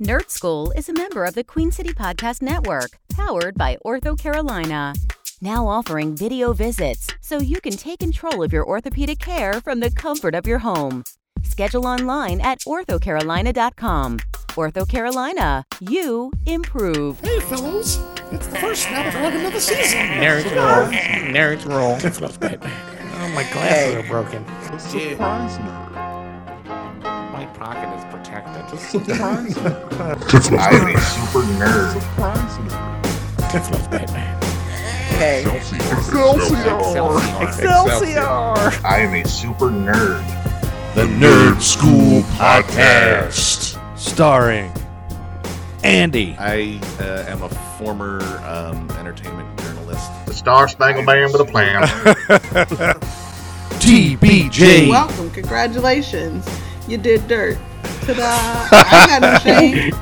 Nerd Skool is a member of the Queen City Podcast Network, powered by Ortho Carolina. Now offering video visits so you can take control of your orthopedic care from the comfort of your home. Schedule online at orthocarolina.com. Ortho Carolina, you improve. Hey, fellows. It's the first snap of the season. Nerds roll. Nerds roll. Oh, my glasses are broken. Surprise My pocket is protected. I'm a super nerd. Hey. Excelsior. I am a super nerd. The Nerd Skool Podcast. Starring Andy. I uh, am a former um, entertainment journalist. The Star Spangled Man with a plan. TBJ. Welcome, congratulations. You did dirt. Ta-da! I got no shame.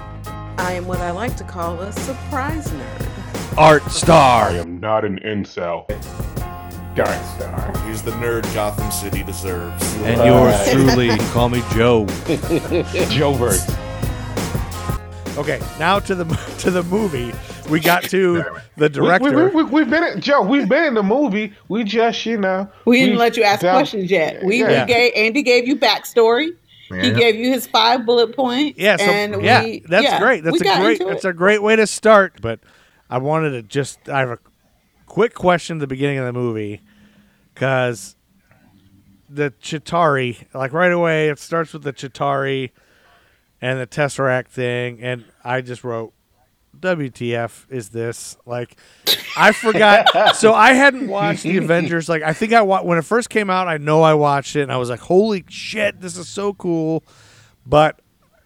I am what I like to call a surprise nerd. Art Star. I am not an incel. Dark Star. He's the nerd Gotham City deserves. And yours truly, call me Joe. Joe Verse. Okay, now to the to the movie. We got to the director. we, we, we've been in, Joe. We've been in the movie. We just, you know. We didn't let you ask down- questions yet. We, Yeah. we gave Andy gave you backstory. He gave you his five bullet points. yeah, so and yeah, we, that's yeah, great. That's a great. That's it. a great way to start. But I wanted to just. I have a quick question at the beginning of the movie because the Chitauri, like right away, it starts with the Chitauri and the Tesseract thing, and I just wrote. WTF is this? Like, I forgot. so I hadn't watched the Avengers. Like, I think I wa- when it first came out. I know I watched it, and I was like, "Holy shit, this is so cool!" But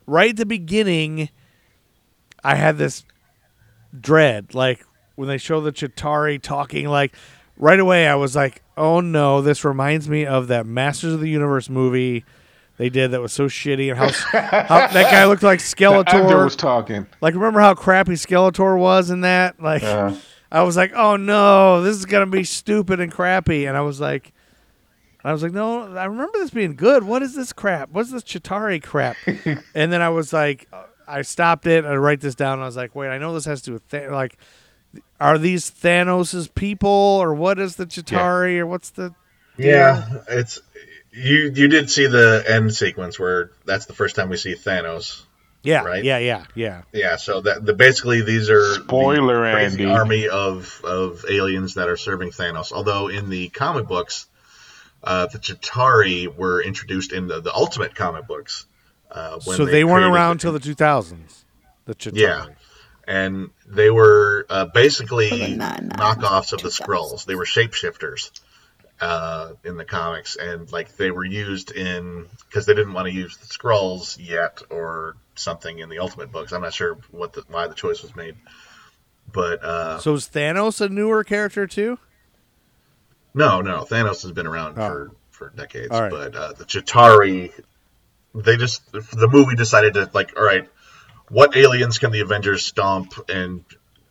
right at the beginning, I had this dread. Like when they show the Chitauri talking, like right away, I was like, "Oh no, this reminds me of that Masters of the Universe movie." They did that was so shitty, and how, how that guy looked like Actor Skeletor. was talking. Like, remember how crappy Skeletor was in that? Like, Uh, I was like, oh no, this is gonna be stupid and crappy. And I was like, I was like, no, I remember this being good. What is this crap? What's this Chitauri crap? and then I was like, I stopped it. I write this down. And I was like, wait, I know this has to do with Th- like, are these Thanos's people or what is the Chitauri or what's the? yeah, it's you. You did see the end sequence where that's the first time we see Thanos. Yeah, Right. yeah, yeah, yeah. Yeah, so that the basically these are the Spoiler, crazy Andy. army of of aliens that are serving Thanos. Although in the comic books, uh, the Chitauri were introduced in the, the Ultimate comic books. Uh, when So they, weren't around the- until the 2000s. The Chitauri. Yeah. and they were uh, basically the knockoffs of the 2000s. Skrulls. They were shapeshifters uh, in the comics, and like they were used in because they didn't want to use the Skrulls yet or something in the Ultimate books. I'm not sure what the, why the choice was made, but uh, So is Thanos a newer character too? no, no, Thanos has been around Oh. for for decades, right. but uh, the Chitauri, they just the movie decided to like, all right, what aliens can the Avengers stomp, and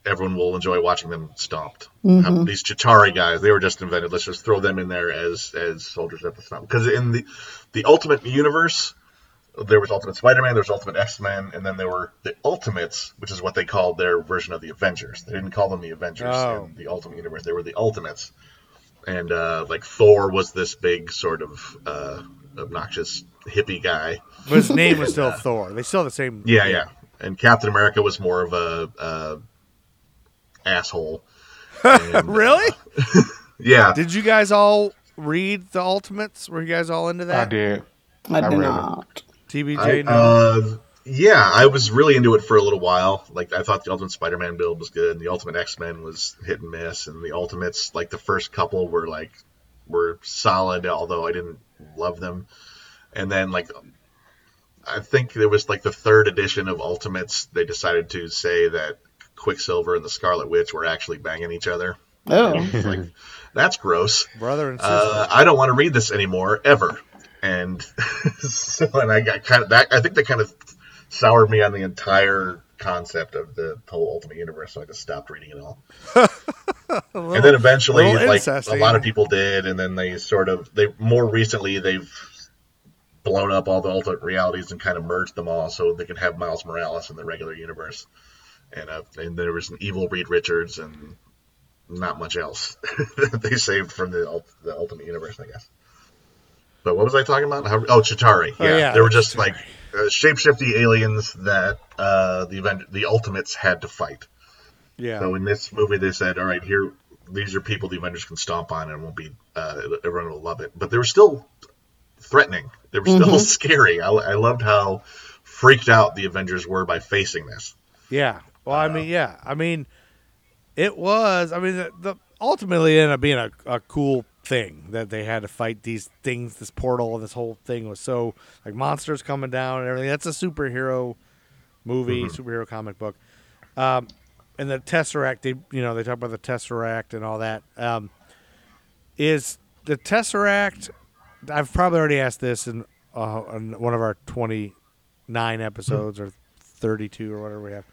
everyone will enjoy watching them stomped. Um, these Chitauri guys, they were just invented. Let's just throw them in there as as soldiers at the stomp. Because in the the Ultimate Universe, there was Ultimate Spider-Man, there was Ultimate X-Men, and then there were the Ultimates, which is what they called their version of the Avengers. They didn't call them the Avengers Oh. in the Ultimate Universe. They were the Ultimates and uh, like Thor was this big sort of uh, obnoxious hippie guy. But his name was still Thor. They still have the same. Yeah, yeah. And Captain America was more of a uh, asshole. And, Really? Yeah. Did you guys all read the Ultimates? Were you guys all into that? I did. I I did read it. not. TBJ, I, no. uh, yeah, I was really into it for a little while. Like I thought the Ultimate Spider-Man build was good, and the Ultimate X-Men was hit and miss, and the Ultimates, like the first couple, were like were solid, although I didn't love them. And then like I think there was like the third edition of Ultimates, they decided to say that Quicksilver and the Scarlet Witch were actually banging each other. Oh, It's like that's gross. Brother and sister. Uh, I don't want to read this anymore ever. And so, and I got kind of that. I think they kind of soured me on the entire concept of the whole Ultimate Universe. So I just stopped reading it all. and then eventually, little like a incesty. lot of people did, and then they sort of they more recently they've blown up all the alternate realities and kind of merged them all so they can have Miles Morales in the regular universe. And uh, and there was an evil Reed Richards and not much else that they saved from the the Ultimate Universe, I guess. But what was I talking about? How, oh, Chitauri. Oh, Yeah, yeah, they were just Chitauri. like uh, shapeshifty aliens that uh, the event the Ultimates had to fight. Yeah. So in this movie, they said, "All right, here, these are people the Avengers can stomp on, and won't be uh, everyone will love it." But they were still threatening. They were still scary. I, I loved how freaked out the Avengers were by facing this. Yeah. Well, I mean, yeah. I mean, it was. I mean, the, the ultimately it ended up being a, a cool thing that they had to fight these things, this portal, and this whole thing was so like monsters coming down and everything. That's a superhero movie, superhero comic book. Um, and the Tesseract, they you know they talk about the Tesseract and all that. Um, is the Tesseract? I've probably already asked this in, uh, in one of our twenty nine episodes or thirty two or whatever we have.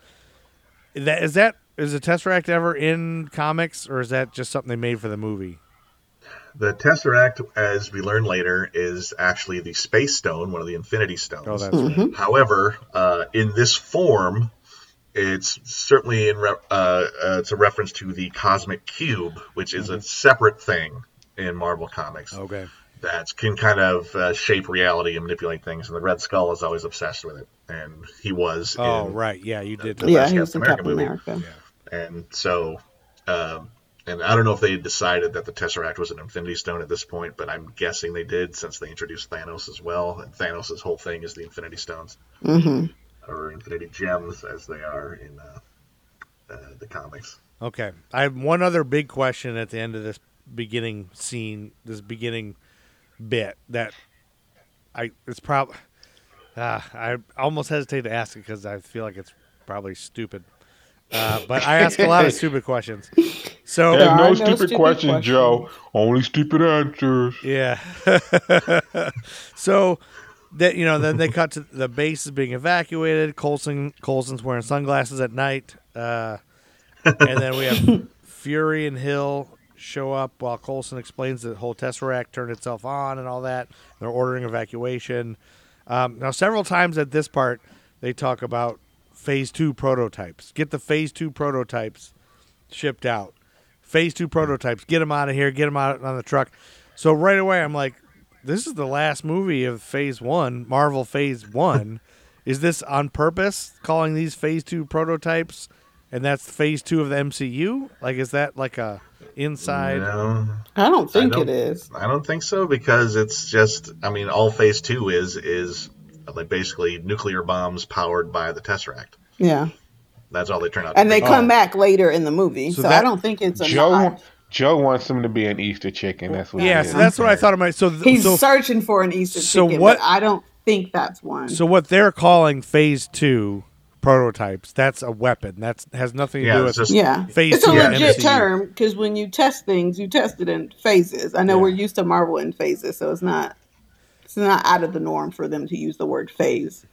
Is that is that is the Tesseract ever in comics or is that just something they made for the movie? The Tesseract, as we learn later, is actually the Space Stone, one of the Infinity Stones. Oh, that's right. However, uh, in this form, it's certainly in re- uh, uh, it's a reference to the Cosmic Cube, which is a separate thing in Marvel Comics Okay. that can kind of uh, shape reality and manipulate things. And the Red Skull is always obsessed with it, and he was. Oh in, right, yeah, you did. The yeah, last he was in Captain Captain America America. And so, um, and I don't know if they decided that the Tesseract was an Infinity Stone at this point, but I'm guessing they did since they introduced Thanos as well. And Thanos' whole thing is the Infinity Stones, hmm or Infinity Gems as they are in uh, uh, the comics. Okay. I have one other big question at the end of this beginning scene, this beginning bit that I it's probably uh, I almost hesitate to ask it because I feel like it's probably stupid. Uh, but I ask a lot of stupid questions. So There's are no no stupid, stupid questions, questions. Joe. Only stupid answers. Yeah. so that you know, then they cut to the base is being evacuated. Coulson Coulson's wearing sunglasses at night, uh, and then we have Fury and Hill show up while Coulson explains that the whole Tesseract turned itself on and all that. They're ordering evacuation. Um, now, several times at this part, they talk about Phase Two prototypes. Get the Phase Two prototypes shipped out. Phase two prototypes. Get them out of here. Get them out on the truck. So right away, I'm like, this is the last movie of Phase One, Marvel Phase One. is this on purpose, calling these Phase Two prototypes, and that's Phase Two of the MCU? Like, is that like a inside? No, I don't think don't- it is. I don't think so because it's just. I mean, all Phase Two is is like basically nuclear bombs powered by the Tesseract. Yeah, That's all they turn out. and to they be. come oh. back later in the movie, So so, that- I don't think it's a Joe, nod. Joe wants him to be an Easter chicken. That's what. Yeah, it so is. that's what I thought of my. So, th- He's so, searching for an Easter so chicken, what- but I don't think that's one. so what they're calling Phase Two prototypes? That's a weapon. That's has nothing to Yeah, do with just- yeah, Phase it's a legit MCU. term because when you test things, you test it in phases. I know Yeah. we're used to Marvel in phases, so it's not it's not out of the norm for them to use the word phase.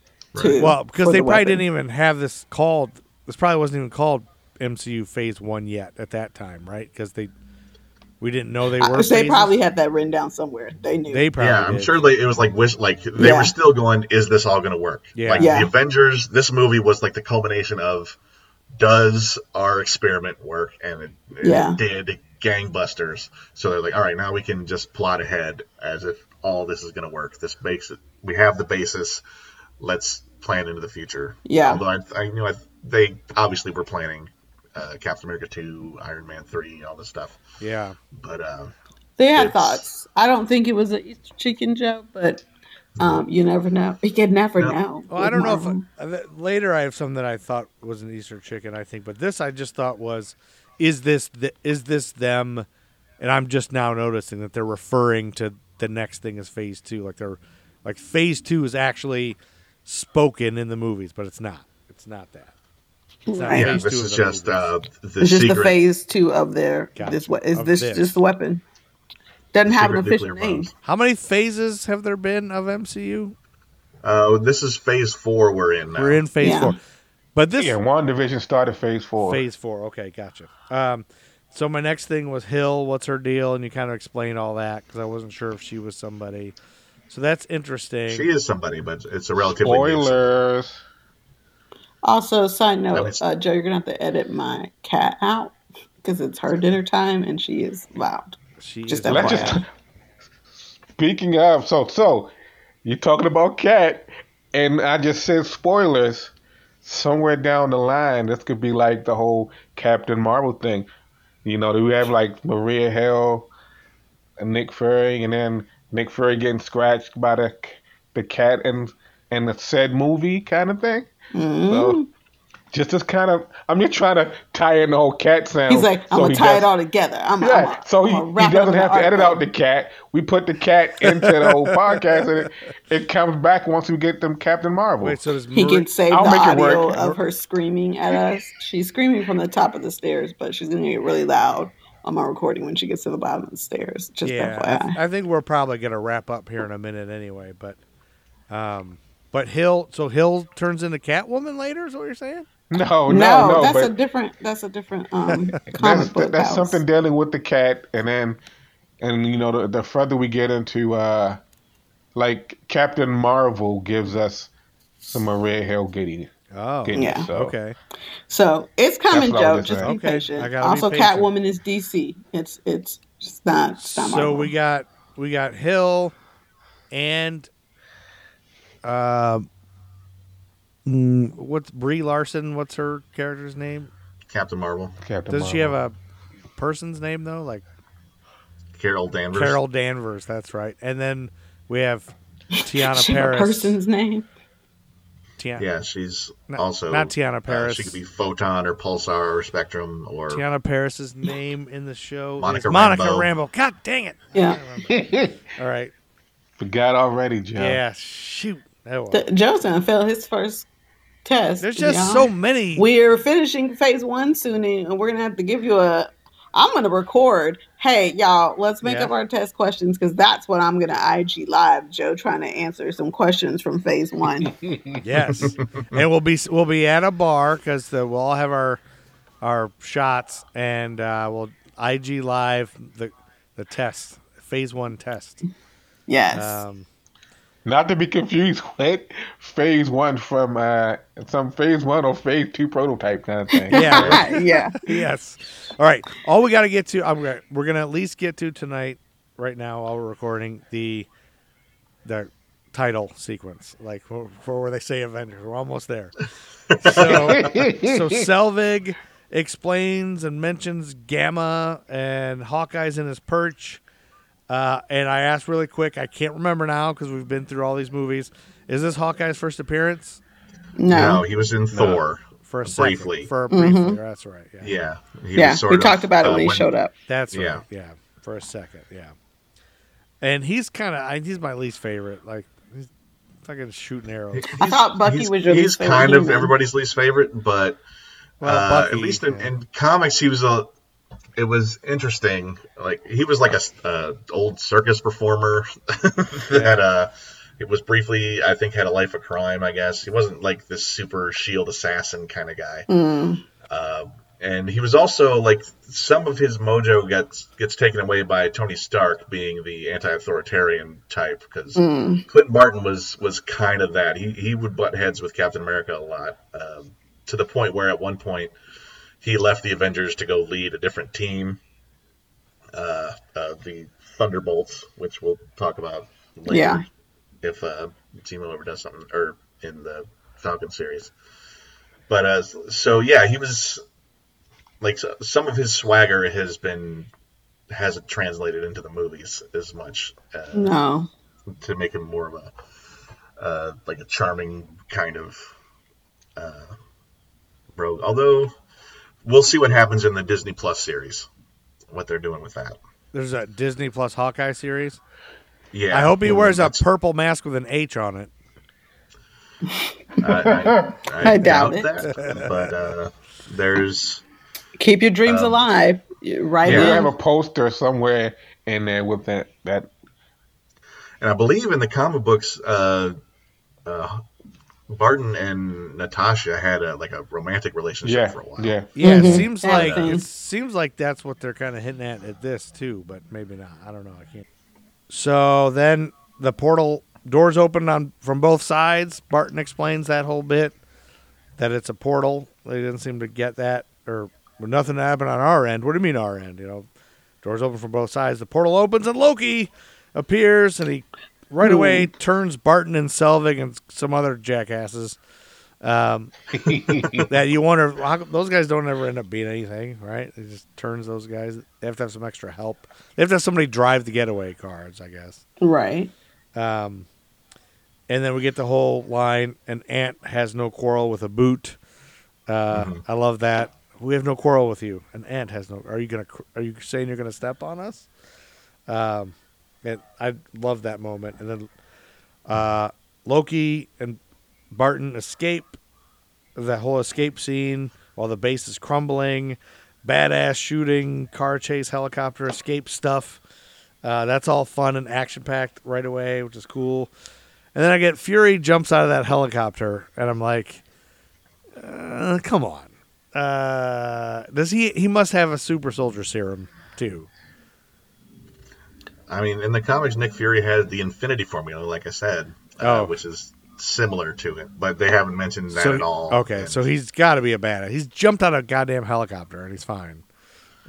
To, Well, because they the probably weapon. didn't even have this called. This probably wasn't even called MCU Phase One yet at that time, right? Because they, we didn't know they I- were. they phases. probably had that written down somewhere. They knew. They probably. yeah, I'm did. sure they, it was like wish, like they Yeah. were still going. Is this all going to work? Yeah. Like Yeah. the Avengers, this movie was like the culmination of does our experiment work, and it, and Yeah. did gangbusters. So they're like, all right, now we can just plot ahead as if all this is going to work. This makes it. We have the basis. Let's plan into the future. Yeah. Although I, I you know I, they obviously were planning uh, Captain America two, Iron Man three, all this stuff. Yeah. But uh, They had thoughts. I don't think it was a Easter chicken joke, but um, you never know. You can never No. know. Well, I don't know if uh, th- later I have something that I thought was an Easter chicken. I think, but this I just thought was, is this th- is this them? And I'm just now noticing that they're referring to the next thing as Phase Two. Like they're like Phase Two is actually spoken in the movies, but it's not. It's not that. It's Right. yeah, this is just movies. uh, the it's just the phase two of their Gotcha. this what is Of this, this. just the weapon doesn't have an official name bombs. How many phases have there been of MCU? Uh, this is phase four we're in now. We're in Phase Yeah. Four, but this Yeah, one division started phase four. Phase four. Okay, gotcha. Um, so my next thing was Hill. What's her deal? And you kind of explained all that because I wasn't sure if she was somebody. So that's interesting. She is somebody, but it's a relatively new. Spoilers. Also, side note, was- uh, Joe, you're gonna have to edit my cat out because it's her dinner time and she is loud. She Just is just. Speaking of, so so, you're talking about cat, and I just said spoilers. Somewhere down the line, this could be like the whole Captain Marvel thing. You know, do we have like Maria Hill, and Nick Fury, and then Nick Fury getting scratched by the the cat in in the said movie kind of thing? Mhm. So, just as kind of, I'm just trying to tie in the whole cat sound. He's like, I'm so gonna tie does- it all together. I'm, yeah, I'm, so I'm he, he doesn't have to edit art out the cat. We put the cat into the whole podcast, and it, it comes back once we get them Captain Marvel. Wait, so does He Maria- can save I'll the make it audio work. of her screaming at us. She's screaming from the top of the stairs, but she's gonna get really loud on my recording when she gets to the bottom of the stairs. Just yeah, I, FYI. th- I think we're probably gonna wrap up here in a minute anyway. But, um, but Hill. So Hill turns into Catwoman later. Is what you're saying? no, no, no, no, that's but a different. That's a different um, that's comic book that's house. something dealing with the cat, and then and you know the, the further we get into uh like Captain Marvel gives us some Maria Hill getting Oh, getting Yeah. so okay. So it's coming, That's what I Joe. Just saying. be Okay, patient. I gotta be Also, patient. Catwoman is DC. It's it's just not. It's not So Marvel. we got we got Hill and um mm, what's Brie Larson? What's her character's name? Captain Marvel, Captain Marvel. Does she have a person's name though? Like Carol Danvers. Carol Danvers. That's right. And then we have Teyonah She a Parris. person's name. Teyonah, Yeah, she's Not- also not Teyonah uh, Parris. she could be Photon or Pulsar or Spectrum or Teyonah Parris's name in the show Monica is Monica Rambeau. Rambo. God dang it! Yeah. All right. Forgot already, Joe. Yeah. Shoot. Well. The, Joe's gonna his first test. There's just y'all. so many. We're finishing phase one soon, and we're gonna have to give you a. I'm gonna record. Hey, y'all, let's make Yeah. up our test questions because that's what I'm gonna IG live. Joe trying to answer some questions from phase one. Yes, and we'll be we'll be at a bar because we'll all have our our shots, and uh, we'll IG live the the test phase one test. yes. Um, Not to be confused with phase one from uh, some phase one or phase two prototype kind of thing. yeah. yeah. yes. All right. All we got to get to, I'm gonna, we're gonna at least get to tonight, right now, while we're recording the the title sequence, like for, for where they say Avengers. We're almost there. So, so Selvig explains and mentions Gamma and Hawkeye's in his perch. Uh, and I asked really quick. I can't remember now because we've been through all these movies. Is this Hawkeye's first appearance? No. no, he was in Thor. For a second. Briefly. For a briefly. Mhm. That's right. Yeah. Yeah, he Yeah, was sort we of, talked about it uh, when he showed up. That's Yeah. right. Yeah, for a second. Yeah, and he's kind of he's my least favorite. Like he's fucking shooting arrows. I thought Bucky he's, was your he's least favorite kind of human. everybody's least favorite, but Well, uh, Bucky, at least in, in comics, he was a. It was interesting. Like he was like a uh, old circus performer that uh, it was briefly, I think, had a life of crime. I guess he wasn't like this super shield assassin kind of guy. Mm. Uh, and he was also like some of his mojo gets gets taken away by Tony Stark being the anti-authoritarian type because Mm. Clinton Barton was was kind of that. He he would butt heads with Captain America a lot, um, to the point where at one point he left the Avengers to go lead a different team, uh, uh, the Thunderbolts, which we'll talk about later Yeah. if uh, Zemo ever does something or in the Falcon series. But uh, so yeah, he was like so- some of his swagger has been hasn't translated into the movies as much uh, No. to make him more of a uh, like a charming kind of uh, rogue. Although we'll see what happens in the Disney Plus series, what they're doing with that. There's a Disney Plus Hawkeye series. Yeah, I hope he well, wears a purple mask with an H on it. I, I, I doubt it. that, but uh, there's Keep your dreams Um, alive. Right yeah. We have a poster somewhere in there with that that And I believe in the comic books, uh, uh, Barton and Natasha had a like a romantic relationship yeah for a while. yeah Yeah, it Mhm. seems like it seems like that's what they're kind of hitting at at this too, but maybe not. I don't know. I can't. So then the portal doors open on from both sides. Barton explains that whole bit that it's a portal. They didn't seem to get that, or well, nothing happened on our end. What do you mean our end? You know, doors open from both sides. The portal opens and Loki appears, and he right away turns Barton and Selvig and some other jackasses. Um, that you wonder how, those guys don't ever end up being anything, right? It just turns those guys. They have to have some extra help. They have to have somebody drive the getaway cars, I guess. Right. Um, and then we get the whole line: "An ant has no quarrel with a boot." Uh, I love that. We have no quarrel with you. An ant has no. Are you gonna? Are you saying you're gonna step on us? Um, and I love that moment. And then uh, Loki and Barton escape. That whole escape scene while the base is crumbling. Badass shooting, car chase, helicopter escape stuff. Uh, that's all fun and action packed right away, which is cool. And then I get Fury jumps out of that helicopter, and I'm like, uh, "Come on!" Uh, does he? He must have a super soldier serum too. I mean, in the comics, Nick Fury had the Infinity Formula, like I said, uh, Oh. which is similar to it, but they haven't mentioned that so, at all. Okay, And, so he's got to be a badass. He's jumped out of a goddamn helicopter, and he's fine.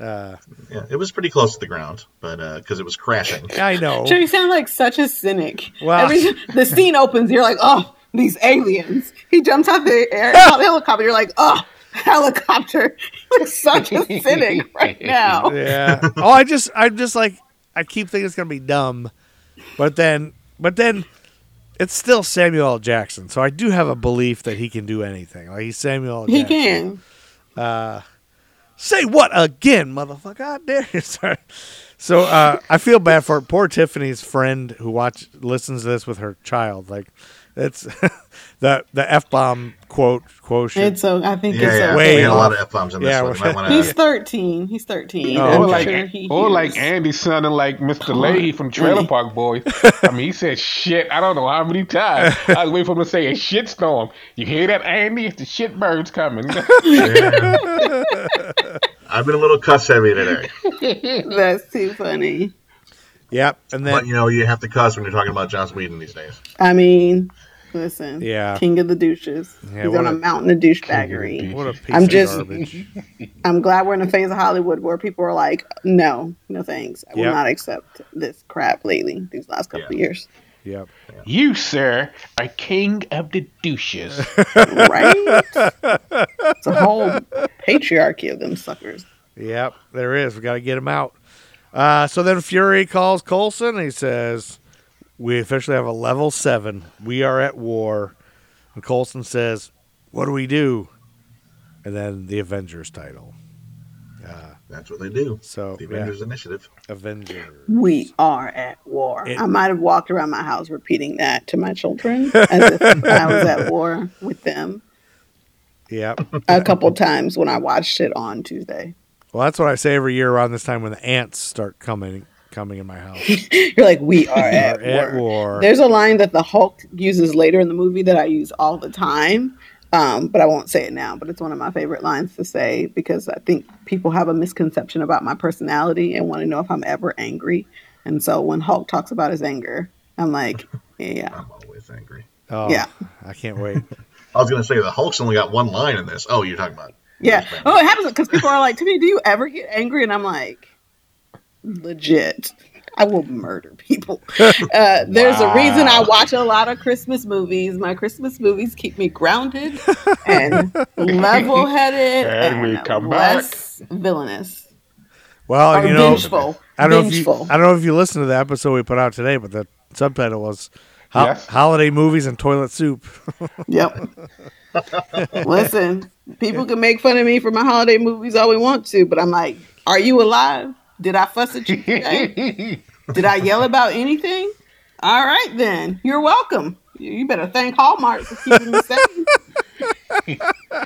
Uh, yeah, it was pretty close to the ground, but because it was crashing. I know. Sure, you sound like such a cynic. Well- Every the scene opens, you're like, oh, these aliens. He jumps out the air, out the helicopter. You're like, oh, helicopter. You're such a cynic right now. yeah. Oh, I just, I'm just like, I keep thinking it's gonna be dumb, but then, but then, it's still Samuel L. Jackson, so I do have a belief that he can do anything. Like he's Samuel. L. He can. Uh, say what again, motherfucker? God dare you. Sorry. So uh, I feel bad for poor Tiffany's friend who watch listens to this with her child. Like it's the the f bomb quote quotient. It's so I think Yeah, it's yeah. Way we had a lot of f bombs in Yeah, this one. You might He's 13. He's 13. Oh, or okay. like, sure he or like hears. Andy sounding like Mr. Lahey from Trailer Park Boys. I mean, he said shit. I don't know how many times. I was waiting for him to say a shit storm. You hear that, Andy? It's the shit birds coming. I've been a little cuss heavy today, That's too funny. Yep, and but then you know you have to cuss when you're talking about Joss Whedon these days. I mean, listen. Yeah. King of the douches. Yeah, He's on a, a- mountain of douchebaggery. what a piece I'm of just- garbage. I'm glad we're in a phase of Hollywood where people are like, no, no thanks. I will Yep. not accept this crap lately, these last couple of years. Yep. you, sir, are king of the douches. Right? it's a whole patriarchy of them suckers. Yep, there is. We got to get him out. Uh, so then Fury calls Coulson. He says, "We officially have a level seven. We are at war." And Coulson says, "What do we do?" And then the Avengers title. That's what they do. So The yeah, Avengers Initiative. Avengers. We are at war. It- I might have walked around my house repeating that to my children as if I was at war with them Yep. a couple times when I watched it on Tuesday. Well, that's what I say every year around this time when the ants start coming coming in my house. You're like, we are at, We're at war. war. There's a line that the Hulk uses later in the movie that I use all the time, um, but I won't say it now. But it's one of my favorite lines to say because I think people have a misconception about my personality and want to know if I'm ever angry. And so when Hulk talks about his anger, I'm like, yeah, I'm always angry. Oh, Yeah. I can't wait. I was going to say the Hulk's only got one line in this. Oh, you're talking about yeah. Oh, it happens because people are like, Tiffany, do you ever get angry? And I'm like, legit. I will murder people. Uh, there's a reason I watch a lot of Christmas movies. My Christmas movies keep me grounded and level headed And and, we come less villainous. Well, Or you know, vengeful. I don't know if you, I don't know if you listened to the episode we put out today, but the subtitle was Ho- Yes. "Holiday Movies and Toilet Soup." Yep. Listen, people can make fun of me for my holiday movies all we want to, but I'm like, are you alive? Did I fuss at you today? Did I yell about anything? All right, then. You're welcome. You you better thank Hallmark for keeping me safe.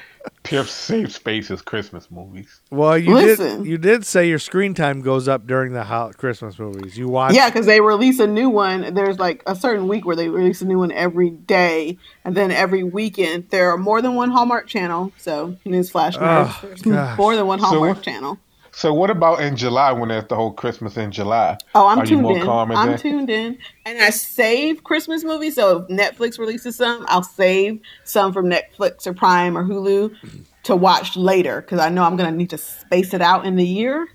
Tiff safe spaces Christmas movies. Well, you Listen. did you did say your screen time goes up during the ho- Christmas movies. You watch Yeah, because they release a new one. There's like a certain week where they release a new one every day, and then every weekend there are more than one Hallmark channel. So newsflash, nerds, Oh, there's gosh. more than one So Hallmark what- channel. So what about in July when there's the whole Christmas in July? Oh, I'm Are you tuned more in. calm I'm there? tuned in, and I save Christmas movies. So if Netflix releases some, I'll save some from Netflix or Prime or Hulu to watch later because I know I'm going to need to space it out in the year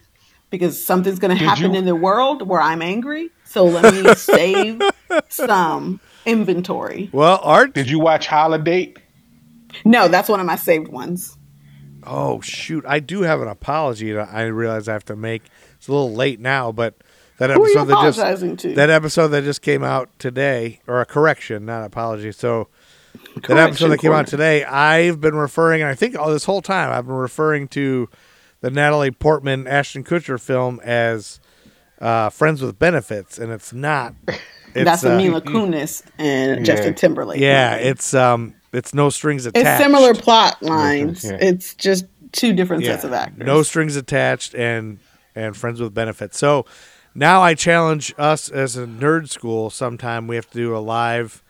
because something's going to Did happen you- in the world where I'm angry. So let me save some inventory. Well, Art. Did you watch Holiday? No, that's one of my saved ones. Oh shoot! I do have an apology that I realize I have to make. It's a little late now, but that Who are you episode that just to? that episode that just came out today, or a correction, not apology. So that episode that came out today, I've been referring, and I think all this whole time I've been referring to the Natalie Portman Ashton Kutcher film as uh, Friends with Benefits, and it's not. It's, that's uh, the Mila Kunis and Justin Timberlake. Yeah, movie. it's um, it's no strings attached. it's similar plot lines. Yeah. It's just two different Yeah, sets of actors. No strings attached and and friends with benefits. So now I challenge us as a nerd school sometime we have to do a live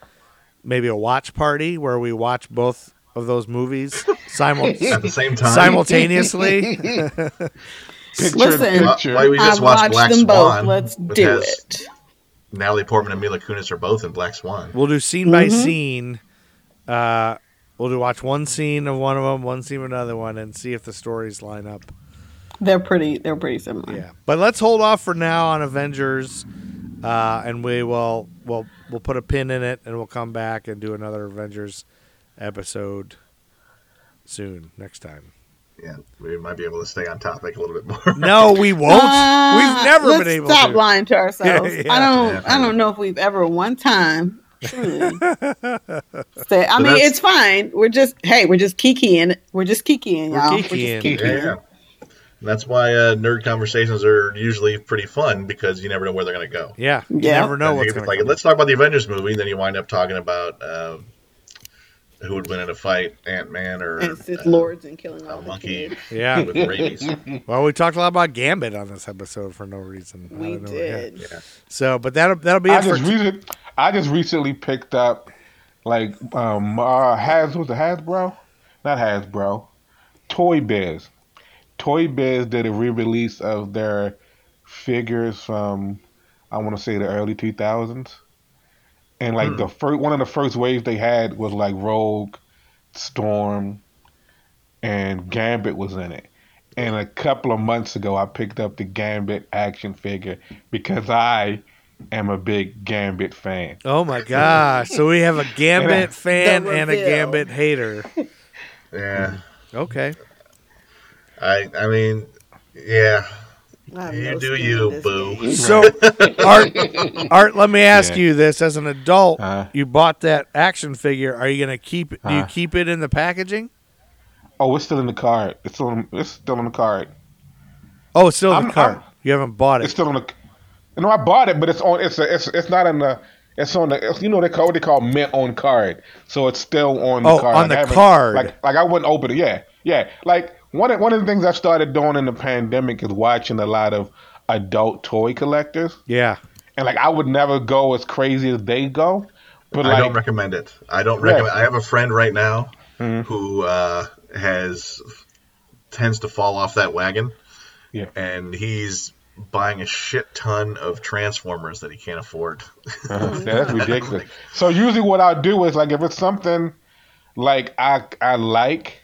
maybe a watch party where we watch both of those movies simul- At the same time, simultaneously. Picture Listen, picture. why we just I've watched watched Black them Swan, both. Let's do it. Natalie Portman and Mila Kunis are both in Black Swan. we'll do scene by mm-hmm. scene. Uh, we'll do watch one scene of one of them, one scene of another one, and see if the stories line up. They're pretty. They're pretty similar. Yeah, but let's hold off for now on Avengers, uh, and we will we'll we'll put a pin in it, and we'll come back and do another Avengers episode soon next time. Yeah, we might be able to stay on topic a little bit more. No, we won't. Uh, We've never been able to stop to. lying to ourselves. Yeah, yeah. I don't. Yeah. I don't know if we've ever one time truly said. I So mean, it's fine. We're just hey, we're just kikiing. We're just kikiing, We're y'all. kikiing. just yeah, yeah. That's why uh, nerd conversations are usually pretty fun because you never know where they're going to go. Yeah, you Yeah. never know And what's you- going like, to let's talk about the Avengers movie. Then you wind up talking about uh, who would win in a fight, Ant Man or And Sith uh, Lords and killing all a the monkey kids. Yeah. with rabies. Well, we talked a lot about Gambit on this episode for no reason. I We don't know, did. Yeah. So, but that'll that'll be I it for just recently, I just recently picked up like um uh, Has was it Hasbro, not Hasbro, Toy Biz. Toy Biz did a re-release of their figures from I want to say the early two thousands, and like the first one of the first waves they had was like Rogue, Storm, and Gambit was in it. And a couple of months ago, I picked up the Gambit action figure because I am a big Gambit fan. Oh my gosh! So we have a Gambit fan and a. Gambit hater. Yeah, Okay. I I mean, yeah, you no do you, in boo. So, Art, Art, let me ask Yeah. you this: as an adult, Uh-huh. you bought that action figure. Are you gonna keep? it Do you keep it in the packaging? Oh, it's still in the card. It's still in, it's still in the card. Oh, it's still in the I'm- cart. I'm- you haven't bought it. It's still in the. No, I bought it, but it's on. It's a, it's it's not in the. It's on the. It's, you know they call what they call mint on card, so it's still on the Oh, card. on the card. Like like I wouldn't open it. Yeah, yeah. Like one of, one of the things I started doing in the pandemic is watching a lot of adult toy collectors, Yeah. and like I would never go as crazy as they go, but I like don't recommend it. I don't Yeah. recommend. I have a friend right now Mhm. who uh, has tends to fall off that wagon, Yeah. and he's buying a shit ton of Transformers that he can't afford. Uh-huh. Yeah, that's ridiculous. So usually what I'll do is like if it's something like I I like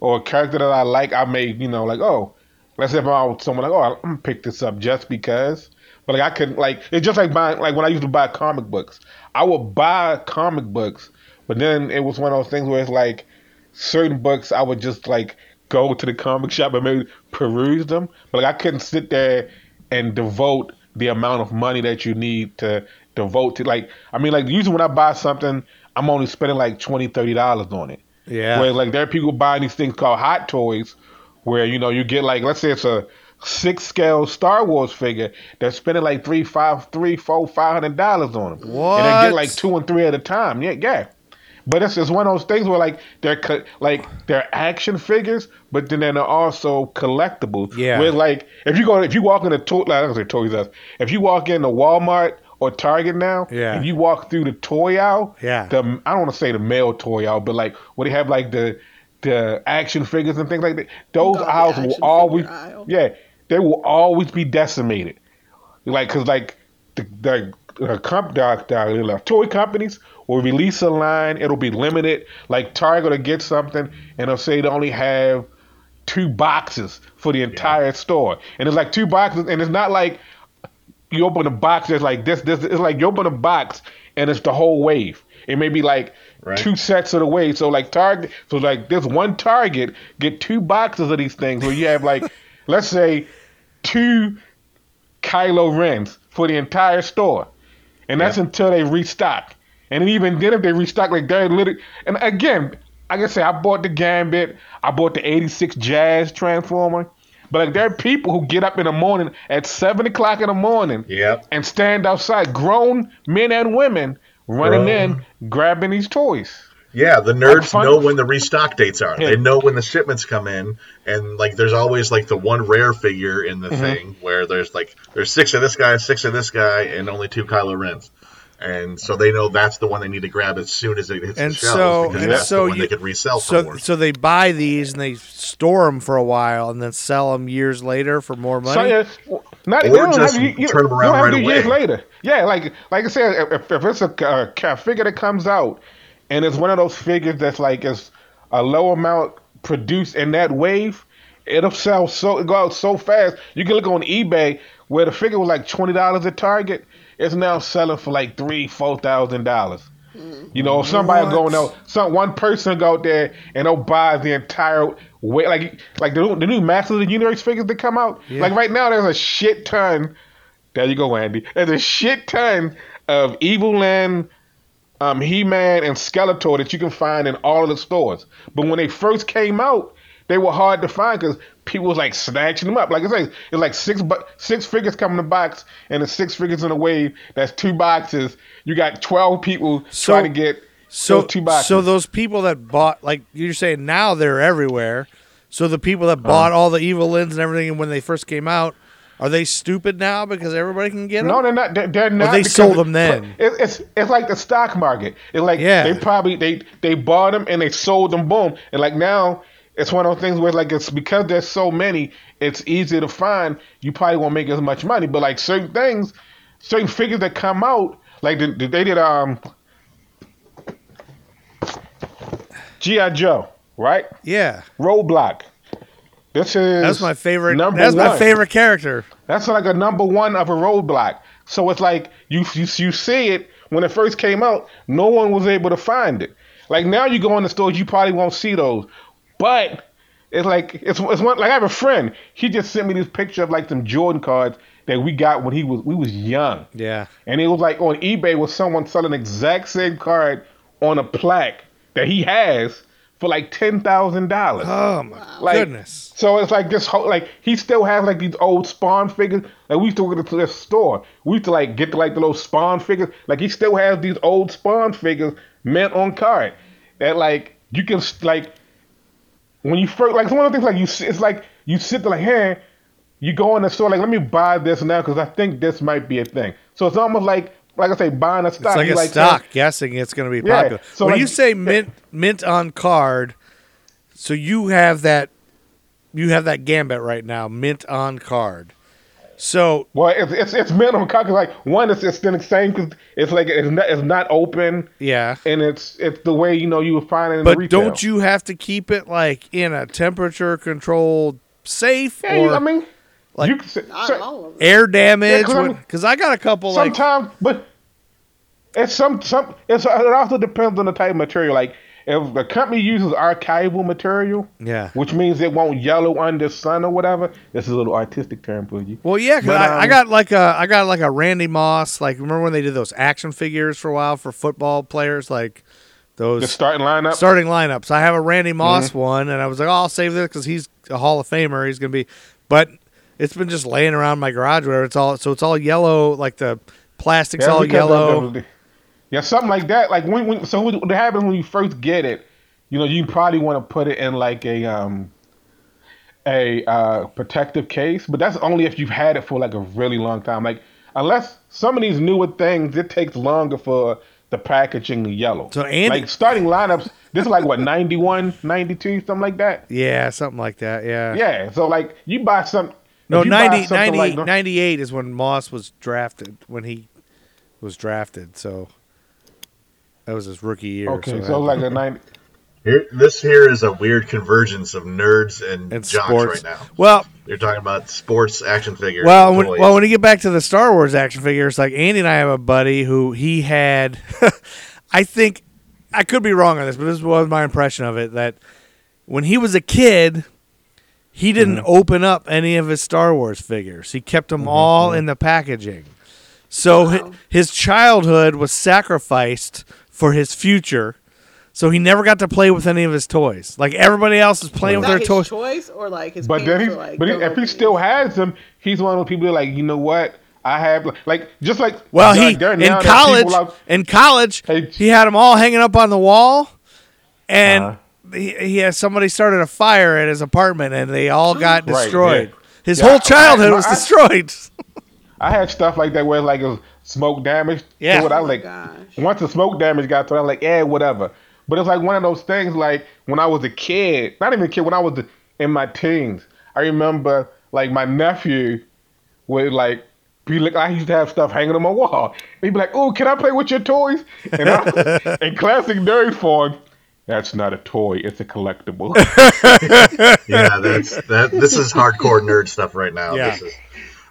or a character that I like, I may, you know, like, oh, let's say if I'm out with someone like, oh, I'm gonna pick this up just because. But like I could like it's just like buying like when I used to buy comic books. I would buy comic books, but then it was one of those things where it's like certain books I would just like go to the comic shop and maybe peruse them. But like I couldn't sit there and devote the amount of money that you need to devote to like I mean like usually when I buy something I'm only spending like 20 30 dollars on it. Yeah. Where like there are people buying these things called hot toys where you know you get like let's say it's a six scale Star Wars figure, they're spending like three, five, three, four, five hundred dollars on them. And they get like two and three at a time. Yeah, yeah. But it's just one of those things where like they're co- like they're action figures, but then they're also collectibles. Yeah. Where like if you go if you walk in a toy like I don't say Toys R Us, if you walk into Walmart or Target now, Yeah. and you walk through the toy aisle, Yeah. the I don't want to say the male toy aisle, but like where they have like the the action figures and things like that. Those the aisles will always figure aisle. yeah. they will always be decimated. Like, cause like the the, the, comp, the, the, the toy companies will release a line. It'll be limited. Like Target will get something, and they'll say they only have two boxes for the entire store, and it's like two boxes, and it's not like you open a box that's like this. This it's like you open a box and it's the whole wave. It may be like Right. two sets of the wave. So like Target, so like this one Target get two boxes of these things where you have like, let's say, two Kylo Rens for the entire store, and that's until they restock. And even then, if they restock, like they're literally, and again, like I say, I bought the Gambit, I bought the '86 Jazz Transformer, but like there are people who get up in the morning at seven o'clock in the morning Yep. and stand outside, grown men and women running in, grabbing these toys. Yeah, the nerds know when the restock dates are. Yeah. They know when the shipments come in, and like there's always like the one rare figure in the Mm-hmm. thing where there's like there's six of this guy, six of this guy, and only two Kylo Rens. And so they know that's the one they need to grab as soon as it hits And the shelves so- because and that's so the one you- they could resell for So more. so they buy these and they store them for a while and then sell them years later for more money. So, yeah, not, Or just have, you, you, turn 'em you around right to do years later. Yeah, like like I said, if, if it's a, a, a figure that comes out and it's one of those figures that's like it's a low amount produced in that wave, it'll sell so it go out so fast. You can look on eBay where the figure was like twenty dollars at Target, it's now selling for like three, four thousand dollars. You know, somebody What? going out, some one person go out there and they'll buy the entire way, like like the, new- the new Masters of the Universe figures that come out. Like right now, there's a shit ton. There you go, Andy. There's a shit ton of Evil-Lyn, um, He Man, and Skeletor that you can find in all of the stores. But when they first came out, they were hard to find because people was like snatching them up. Like I say, it's like six bu- six figures come in the box, and the six figures in a wave. That's two boxes. You got twelve people So- trying to get So those two boxes. so those people that bought like you're saying now they're everywhere. So the people Uh-huh. that bought all the Evil-Lyns and everything when they first came out, are they stupid now because everybody can get them? No, they're not. They're, they're not. they sold them then. It, it's it's like the stock market. It's like Yeah. they probably they they bought them and they sold them. Boom. And like now, it's one of those things where like it's because there's so many, it's easy to find. You probably won't make as much money. But like certain things, certain figures that come out, like the, the, they did um GI Joe, right? Yeah, Roadblock. This is that's my favorite. Number That's my favorite character. That's like a number one of a roadblock. So it's like you, you you see it when it first came out. No one was able to find it. Like now, you go in the stores, you probably won't see those. But it's like it's it's one like I have a friend. He just sent me this picture of like some Jordan cards that we got when he was we was young, Yeah, and it was like on eBay was someone selling exact same card on a plaque that he has for like ten thousand dollars. Oh my Like, goodness. So it's like this whole like he still has like these old Spawn figures. Like we used to go to the store. We used to like get to like the little Spawn figures. Like he still has these old Spawn figures meant on card. That like you can like when you first like it's one of the things like you sit- it's like you sit there like hey you go in the store like let me buy this now because I think this might be a thing. So it's almost like like I say buying a stock. It's like You a hey, stock guessing it's going to be Yeah, popular. so when like- you say mint mint on card, so you have that you have that gambit right now, mint on card. So Well, it's it's, it's minimum card 'cause, like one is it's the same because it's like it's not it's not open. yeah, and it's it's the way you know you would find it in but retail. don't you have to keep it like in a temperature controlled safe Yeah, or you- I mean, like- you can say, so- all of them. air damage? Yeah, 'cause I mean- Because I got a couple like sometimes, but it's some some. It's it also depends on the type of material. Like if the company uses archival material, yeah. which means it won't yellow under sun or whatever. This is a little artistic term for you. Well, yeah, 'cause But, I, I um, got like a I got like a Randy Moss. Like remember when they did those action figures for a while for football players, like those The starting lineup. starting lineups. I have a Randy Moss Mm-hmm. one, and I was like, oh, I'll save this because he's a Hall of Famer. He's gonna be, but it's been just laying around my garage where it's all so it's all yellow, like the plastic's Yeah, all because yellow. the- yeah, something like that. Like when, when so what what happens when you first get it, you know, you probably want to put it in like a um a uh, protective case, but that's only if you've had it for like a really long time. Like unless some of these newer things, it takes longer for the packaging to yellow. So Andy- like starting lineups, this is like what 91, 92, something like that. yeah, something like that. Yeah. Yeah, so like you buy some. No, if 90, 90 like- 98 is when Moss was drafted. When he was drafted, so that was his rookie year. Okay, that- so like a ninety. Here, this here is a weird convergence of nerds and, and jocks sports. right now. Well, You're talking about sports action figures. Well, when, well, when you get back to the Star Wars action figures, like Andy and I have a buddy who he had. I think I could be wrong on this, but this was my impression of it that when he was a kid, he didn't Mm-hmm. open up any of his Star Wars figures. He kept them all in the packaging. So hi- Wow. his childhood was sacrificed for his future. So he never got to play with any of his toys. Like everybody else is playing Is with that their his toys. choice or like his But then he, like, but he, if he still has them, he's one of those people that like, you know what? I have like just like Well, he there are in now there are college people in college Hey. he had them all hanging up on the wall, and Uh-huh. he, he had somebody started a fire at his apartment, and they all got Right, destroyed. yeah. His Yeah, whole childhood I- was I- destroyed. I had stuff like that where like it was smoke damage. Yeah. To it. I Oh my like gosh. once the smoke damage got to it, I'm like, yeah, whatever. But it's like one of those things like when I was a kid, not even a kid, when I was in my teens, I remember like my nephew would like be like I used to have stuff hanging on my wall. He'd be like, "Oh, can I play with your toys?" And I, in classic nerd form, that's not a toy; it's a collectible. yeah, that's that. This is hardcore nerd stuff right now. Yeah. This is.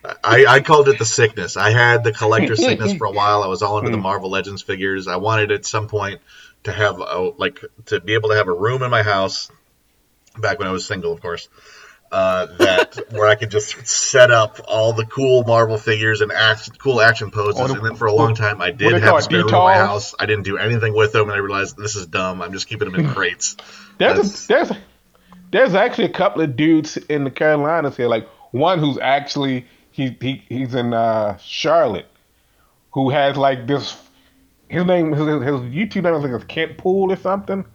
I, I called it the sickness. I had the collector sickness for a while. I was all into the Marvel Legends figures. I wanted at some point to have a, like to be able to have a room in my house. Back when I was single, of course. Uh, that where I could just set up all the cool Marvel figures and act, cool action poses, and then for a long time I did have a spare room in my house. I didn't do anything with them, and I realized this is dumb. I'm just keeping them in crates. There's a, there's there's actually a couple of dudes in the Carolinas here, like one who's actually he, he he's in uh, Charlotte, who has like this. His name, his, his YouTube name is like Kent Pool or something,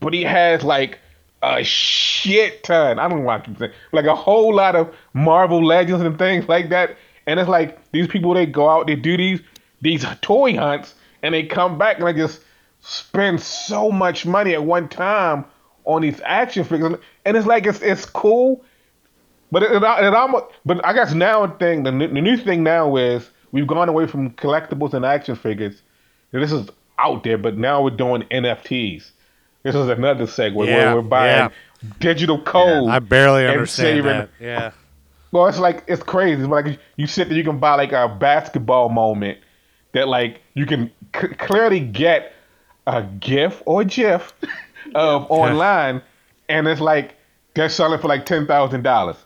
but he has like a shit ton. I don't know what I keep saying, like a whole lot of Marvel Legends and things like that. And it's like these people they go out, they do these these toy hunts, and they come back and they just spend so much money at one time on these action figures, and it's like it's it's cool, but it, it, it almost. But I guess now the thing, the, new- the new thing now is we've gone away from collectibles and action figures. This is out there, but now we're doing NFTs. This is another segue Yeah, where we're buying yeah. digital code. I barely understand saving- that. Yeah. Well, it's like it's crazy. It's like you sit there, you can buy like a basketball moment that like you can c- clearly get a GIF or GIF of online, and it's like they're selling for like ten thousand dollars.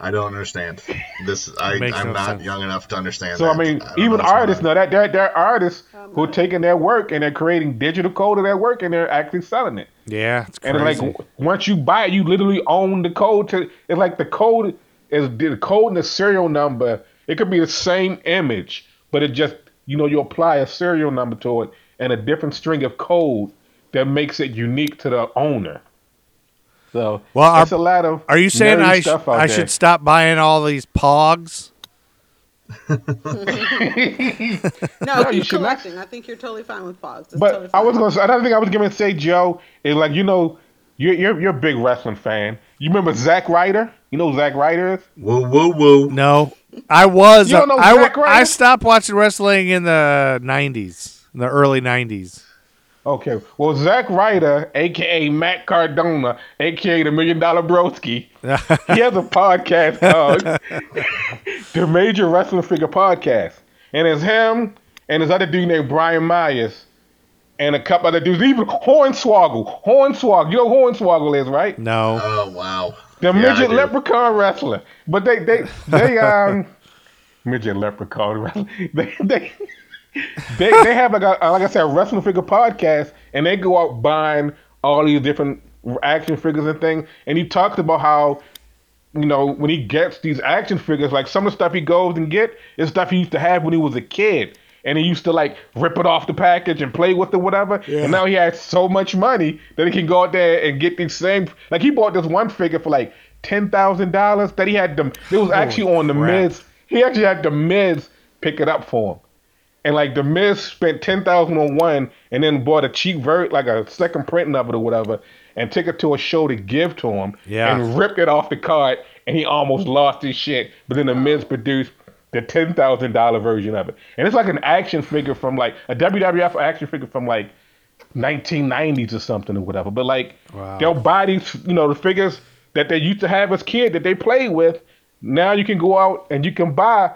I don't understand. This I, I'm no not sense. young enough to understand. So that. I mean, don't even know what's going artists now know that there there are artists oh, who are taking their work and they're creating digital code of their work and they're actually selling it. Yeah, it's And crazy. it's like once you buy it, you literally own the code. To it's like the code is the code and the serial number. It could be the same image, but it just you know you apply a serial number to it and a different string of code that makes it unique to the owner. So Well, are- it's a lot of Are you saying I, sh- I there. should stop buying all these pogs? No, No, you keep should not. I think you're totally fine with pogs. That's But totally I was fine. gonna another thing I was gonna say, Joe, is like you know, you're you're you're a big wrestling fan. You remember Zack Ryder? You know who Zack Ryder is? Woo woo woo. No, I was. You don't know I, Zack Ryder? I stopped watching wrestling in the '90s, in the early '90s. Okay. Well, Zack Ryder, aka Matt Cardona, aka the Million Dollar Broski, he has a podcast called the Major Wrestling Figure Podcast, and it's him and this other dude named Brian Myers. And a couple other dudes, even Hornswoggle. Hornswoggle. You know who Hornswoggle is, right? No, Oh wow. The Yeah, midget leprechaun wrestler. But they they they um midget leprechaun wrestler. They they they, they have like a like I said a wrestling figure podcast and they go out buying all these different action figures and things. And he talked about how you know when he gets these action figures, like some of the stuff he goes and get is stuff he used to have when he was a kid. And he used to like rip it off the package and play with it, whatever. And now he has so much money that he can go out there and get these same. Like he bought this one figure for like ten thousand dollars that he had them. It was actually on the crap. Miz. He actually had the Miz pick it up for him. And like the Miz spent ten thousand on one, and then bought a cheap vert, like a second printing of it or whatever, and took it to a show to give to him. Yeah. And ripped it off the card and he almost lost his shit. But then the Miz produced the ten thousand dollar version of it, and it's like an action figure from like a WWF action figure from like 1990s or something or whatever. But like Wow. they'll buy these, you know, the figures that they used to have as kids that they played with. Now you can go out and you can buy,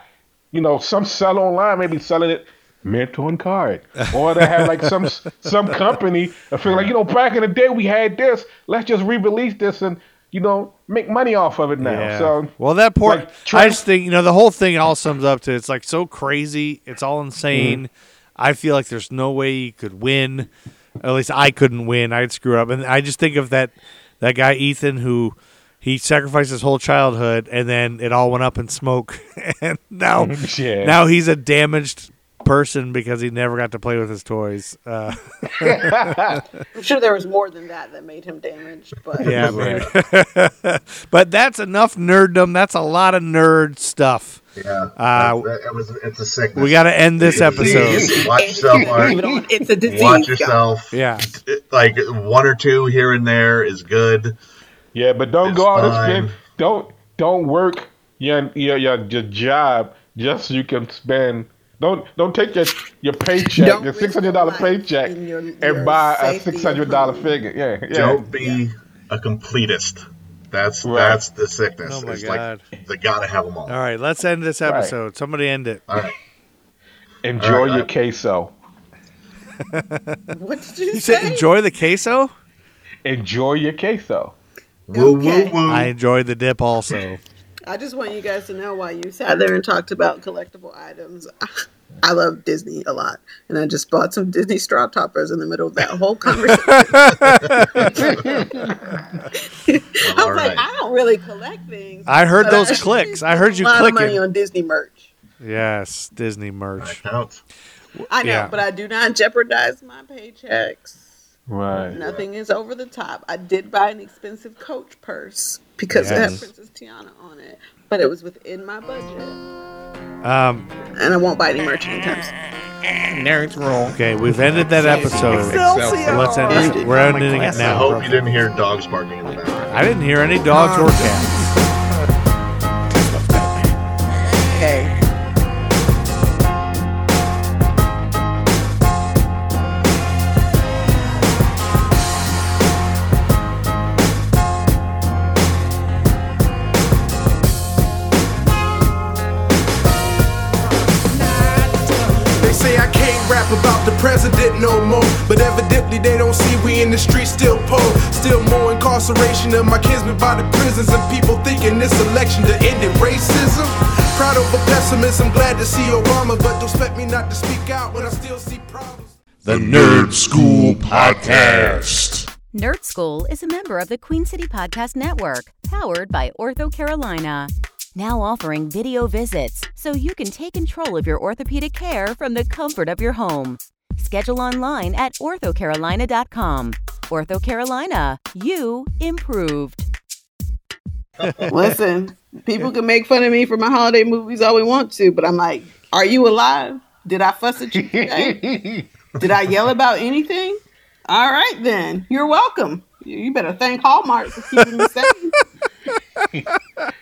you know, some sell online, maybe selling it mint on card, or they have like some some company. I feel like you know, back in the day we had this. Let's just re-release this and you know make money off of it now. Yeah. So well, that poor. like, I just think you know the whole thing all sums up to it's like so crazy. It's all insane. Mm-hmm. I feel like there's no way you could win. At least I couldn't win. I'd screw up. And I just think of that that guy Ethan who he sacrificed his whole childhood and then it all went up in smoke. and now Yeah. now he's a damaged person because he never got to play with his toys. Uh, I'm sure there was more than that that made him damaged, but yeah, man. but that's enough nerddom. That's a lot of nerd stuff. Yeah, Uh, that, that was it's a sickness. We got to end this episode. Watch yourself, Art. Leave it on. It's a disease. Watch yourself. Yeah. Like one or two here and there is good. Yeah, but don't It's go out and fine. spend. Don't don't work your your your, your job just so you can spend. Don't don't take your your paycheck, Don't your six hundred dollar paycheck, in your- and buy a six hundred dollar figure. Yeah, yeah. Don't be a completist. That's Right. that's the sickness. Oh my it's God. like they gotta have them all. All right, let's end this episode. Somebody end it. All right. Enjoy All right, your I- queso. What did you, You say? said enjoy the queso? Enjoy your queso. Woo Okay. woo woo. I enjoyed the dip also. I just want you guys to know why you sat there and talked about collectible items. I love Disney a lot, and I just bought some Disney straw toppers in the middle of that whole conversation. I was all like. I don't really collect things. I heard those I clicks. I heard you a lot of money clicking. on Disney merch. Yes, Disney merch. Counts. I know, Yeah. but I do not jeopardize my paychecks. Right. Nothing is over the top. I did buy an expensive Coach purse because it Yes. had Princess Tiana on it, but it was within my budget, Um, and I won't buy any merch anytime soon. Nerds roll. okay, we've ended that episode. Excelsior. Let's end this. We're ending it now. I now. hope you didn't hear dogs barking in the background. I didn't hear any dogs or cats. We in the streets still poor. Still more incarceration of my kinsmen by the prisons. And people thinking this election to end it racism. Proud over pessimism, glad to see Obama. But don't expect me not to speak out when I still see problems. The Nerd Skool Podcast. Nerd Skool is a member of the Queen City Podcast Network, powered by OrthoCarolina. Now offering video visits so you can take control of your orthopedic care from the comfort of your home. Schedule online at orthocarolina.com. OrthoCarolina, you improved. Listen, people can make fun of me for my holiday movies all we want to, but I'm like, are you alive? Did I fuss at you today? Did I yell about anything? All right, then. You're welcome. You you better thank Hallmark for keeping me safe.